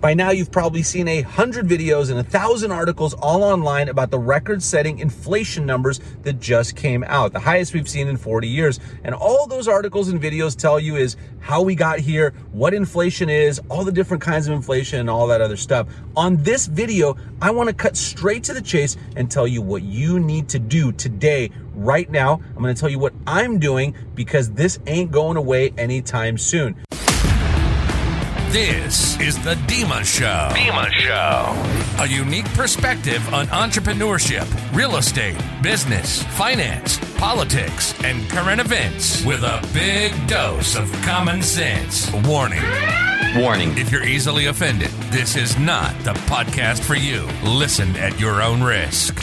By now, you've probably seen a hundred videos and a thousand articles all online about the record setting inflation numbers that just came out, the highest we've seen in 40 years. And all those articles and videos tell you is how we got here, what inflation is, all the different kinds of inflation, and all that other stuff. On this video, I want to cut straight to the chase and tell you what you need to do today right now. I'm going to tell you what I'm doing because this ain't going away anytime soon. This is the Dima Show. Dima Show. A unique perspective on entrepreneurship, real estate, business, finance, politics, and current events with a big dose of common sense. Warning. Warning. If you're easily offended, this is not the podcast for you. Listen at your own risk.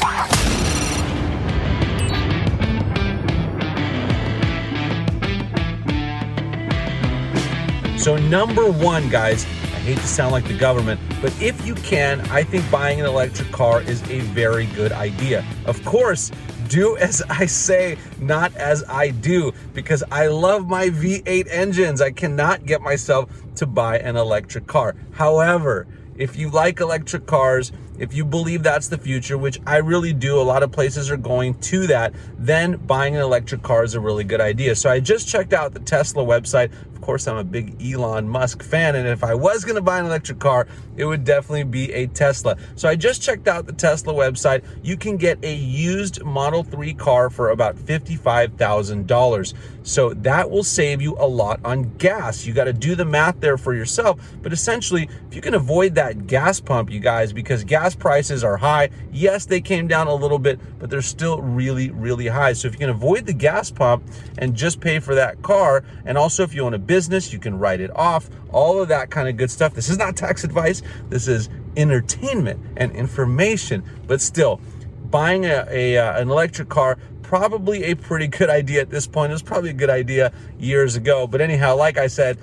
So, number one, guys, I hate to sound like the government, but if you can, I think buying an electric car is a very good idea. Of course, do as I say, not as I do, because I love my V8 engines. I cannot get myself to buy an electric car. However, if you like electric cars, if you believe that's the future, which I really do, a lot of places are going to that, then buying an electric car is a really good idea. So I just checked out the Tesla website. Of course, I'm a big Elon Musk fan, and if I was going to buy an electric car, it would definitely be a Tesla. So I just checked out the Tesla website. You can get a used Model 3 car for about $55,000. So that will save you a lot on gas. You got to do the math there for yourself. But essentially, if you can avoid that gas pump, you guys, because gas prices are high. Yes, they came down a little bit, but they're still really, really high. So if you can avoid the gas pump and just pay for that car, and also if you own a business, you can write it off, all of that kind of good stuff. This is not tax advice. This is entertainment and information, but still, buying a, a uh, an electric car probably a pretty good idea at this point. It was probably a good idea years ago. But anyhow, like I said,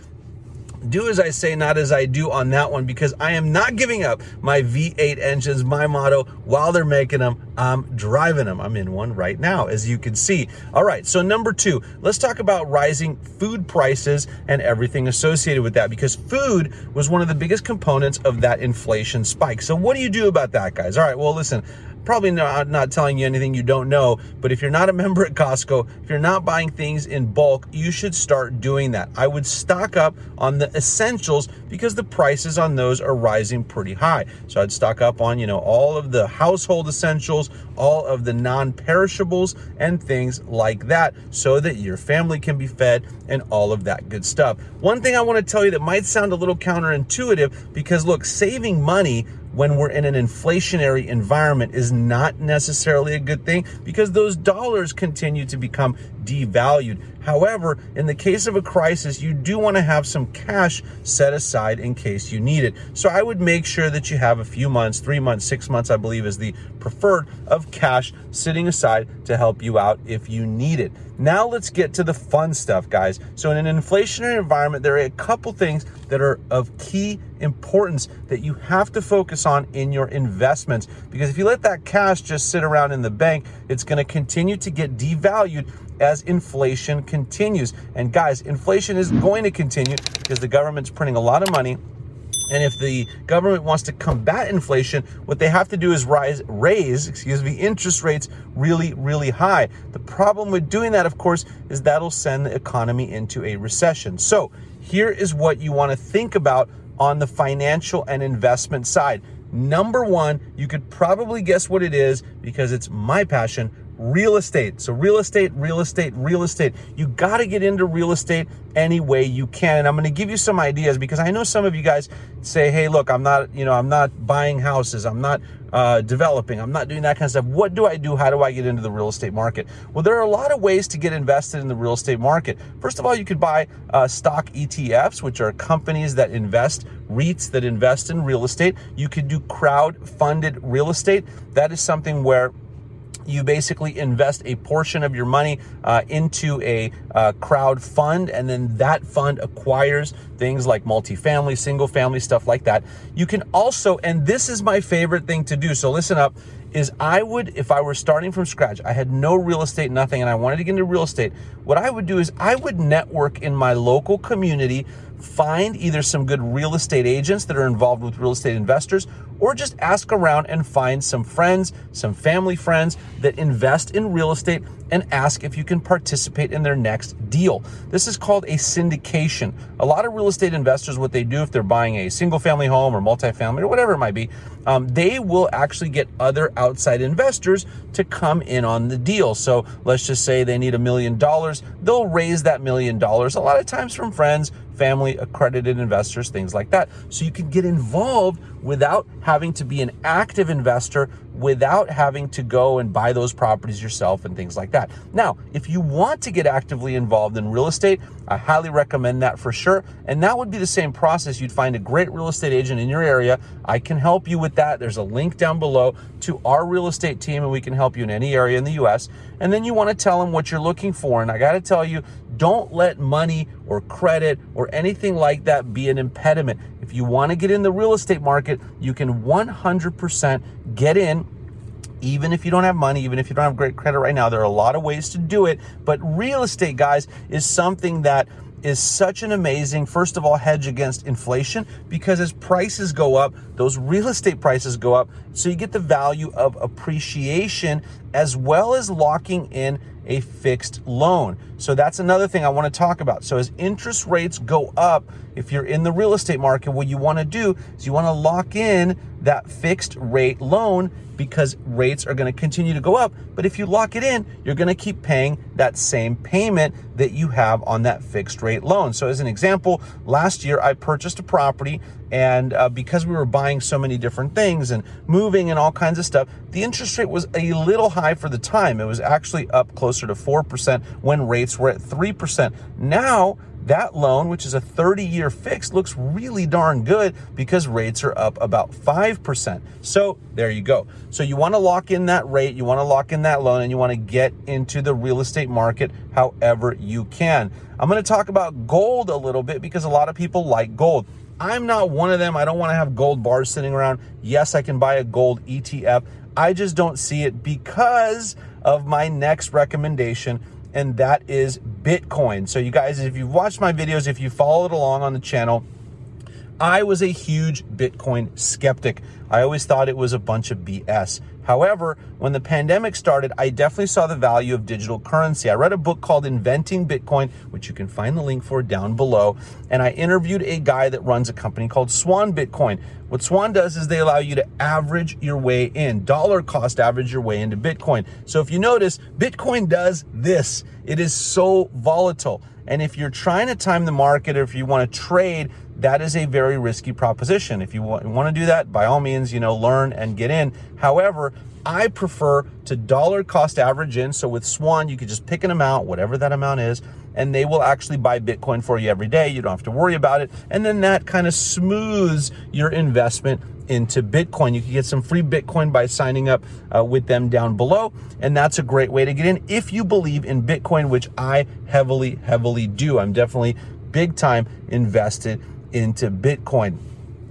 do as I say, not as I do on that one because I am not giving up my V8 engines, my motto, while they're making them. I'm driving them. I'm in one right now, as you can see. All right, so number two, let's talk about rising food prices and everything associated with that because food was one of the biggest components of that inflation spike. So, what do you do about that, guys? All right, well, listen, probably not, not telling you anything you don't know, but if you're not a member at Costco, if you're not buying things in bulk, you should start doing that. I would stock up on the essentials because the prices on those are rising pretty high. So I'd stock up on, you know, all of the household essentials, all of the non-perishables and things like that so that your family can be fed and all of that good stuff. One thing I want to tell you that might sound a little counterintuitive because look, saving money when we're in an inflationary environment is not necessarily a good thing because those dollars continue to become devalued. However, in the case of a crisis, you do want to have some cash set aside in case you need it. So I would make sure that you have a few months, three months, six months, I believe is the preferred of cash sitting aside to help you out if you need it. Now let's get to the fun stuff, guys. So in an inflationary environment, there are a couple things that are of key importance that you have to focus on in your investments because if you let that cash just sit around in the bank, it's going to continue to get devalued as inflation continues. And guys, inflation is going to continue because the government's printing a lot of money. And if the government wants to combat inflation, what they have to do is rise, raise, excuse me, interest rates really, really high. The problem with doing that, of course, is that'll send the economy into a recession. So here is what you want to think about on the financial and investment side. Number one, you could probably guess what it is because it's my passion real estate. So, real estate, real estate, real estate. You got to get into real estate any way you can. And I'm going to give you some ideas because I know some of you guys say, hey, look, I'm not, you know, I'm not buying houses. I'm not uh, developing. I'm not doing that kind of stuff. What do I do? How do I get into the real estate market? Well, there are a lot of ways to get invested in the real estate market. First of all, you could buy uh, stock ETFs, which are companies that invest, REITs that invest in real estate. You could do crowd funded real estate. That is something where you basically invest a portion of your money uh, into a uh, crowd fund, and then that fund acquires things like multifamily, single family, stuff like that. You can also, and this is my favorite thing to do, so listen up, is I would, if I were starting from scratch, I had no real estate, nothing, and I wanted to get into real estate, what I would do is I would network in my local community find either some good real estate agents that are involved with real estate investors or just ask around and find some friends, some family friends that invest in real estate and ask if you can participate in their next deal. This is called a syndication. A lot of real estate investors, what they do if they're buying a single family home or multifamily or whatever it might be, um, they will actually get other outside investors to come in on the deal. So let's just say they need a million dollars, they'll raise that million dollars a lot of times from friends, family, accredited investors, things like that. So you can get involved without having to be an active investor, without having to go and buy those properties yourself and things like that. Now, if you want to get actively involved in real estate, I highly recommend that for sure. And that would be the same process. You'd find a great real estate agent in your area. I can help you with that. There's a link down below to our real estate team, and we can help you in any area in the US. And then you want to tell them what you're looking for. And I got to tell you, don't let money or credit or anything like that be an impediment. If you want to get in the real estate market, you can 100% get in even if you don't have money, even if you don't have great credit right now, there are a lot of ways to do it. But real estate, guys, is something that is such an amazing, first of all, hedge against inflation because as prices go up, those real estate prices go up. So you get the value of appreciation as well as locking in a fixed loan. So that's another thing I want to talk about. So as interest rates go up, if you're in the real estate market, what you want to do is you want to lock in that fixed rate loan because rates are going to continue to go up. But if you lock it in, you're going to keep paying that same payment that you have on that fixed rate loan. So, as an example, last year I purchased a property, and uh, because we were buying so many different things and moving and all kinds of stuff, the interest rate was a little high for the time. It was actually up closer to 4% when rates were at 3%. Now, that loan, which is a 30 year fix, looks really darn good because rates are up about 5%. So there you go. So you want to lock in that rate, you want to lock in that loan, and you want to get into the real estate market however you can. I'm going to talk about gold a little bit because a lot of people like gold. I'm not one of them. I don't want to have gold bars sitting around. Yes, I can buy a gold ETF. I just don't see it because of my next recommendation and that is Bitcoin. So, you guys, if you've watched my videos, if you followed along on the channel, I was a huge Bitcoin skeptic. I always thought it was a bunch of BS. However, when the pandemic started, I definitely saw the value of digital currency. I read a book called Inventing Bitcoin, which you can find the link for down below. And I interviewed a guy that runs a company called Swan Bitcoin. What Swan does is they allow you to average your way in, dollar cost average your way into Bitcoin. So if you notice, Bitcoin does this it is so volatile. And if you're trying to time the market or if you want to trade, that is a very risky proposition. If you want, to do that, by all means, you know, learn and get in. However, I prefer to dollar cost average in. So with Swan, you could just pick an amount, whatever that amount is, and they will actually buy Bitcoin for you every day. You don't have to worry about it. And then that kind of smooths your investment into Bitcoin. You can get some free Bitcoin by signing up uh, with them down below. And that's a great way to get in if you believe in Bitcoin, which I heavily, heavily do. I'm definitely big time invested into Bitcoin.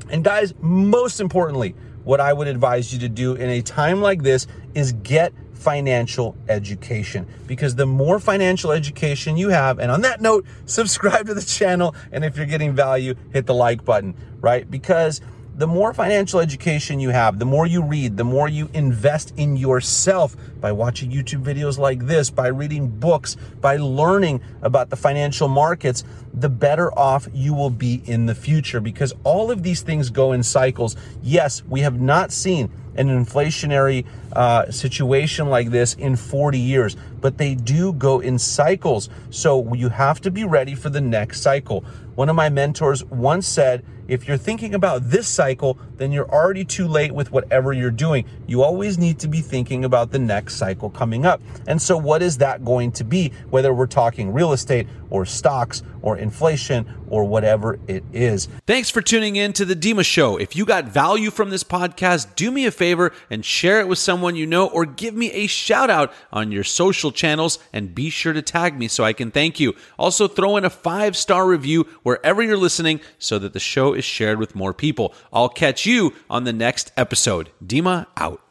And guys, most importantly, what I would advise you to do in a time like this is get financial education because the more financial education you have, and on that note, subscribe to the channel. And if you're getting value, hit the like button, right? Because the more financial education you have, the more you read, the more you invest in yourself by watching YouTube videos like this, by reading books, by learning about the financial markets, the better off you will be in the future because all of these things go in cycles. Yes, we have not seen an inflationary uh, situation like this in 40 years, but they do go in cycles. So you have to be ready for the next cycle. One of my mentors once said, if you're thinking about this cycle, then you're already too late with whatever you're doing. You always need to be thinking about the next cycle coming up. And so, what is that going to be? Whether we're talking real estate or stocks or inflation or whatever it is. Thanks for tuning in to The Dima Show. If you got value from this podcast, do me a favor and share it with someone you know or give me a shout out on your social channels and be sure to tag me so I can thank you. Also, throw in a five star review wherever you're listening so that the show is shared with more people. I'll catch you on the next episode. Dima out.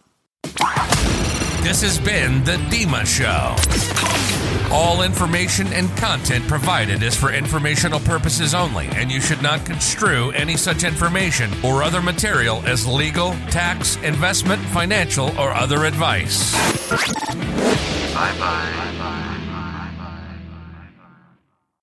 This has been The Dima Show. All information and content provided is for informational purposes only, and you should not construe any such information or other material as legal, tax, investment, financial, or other advice. Bye bye.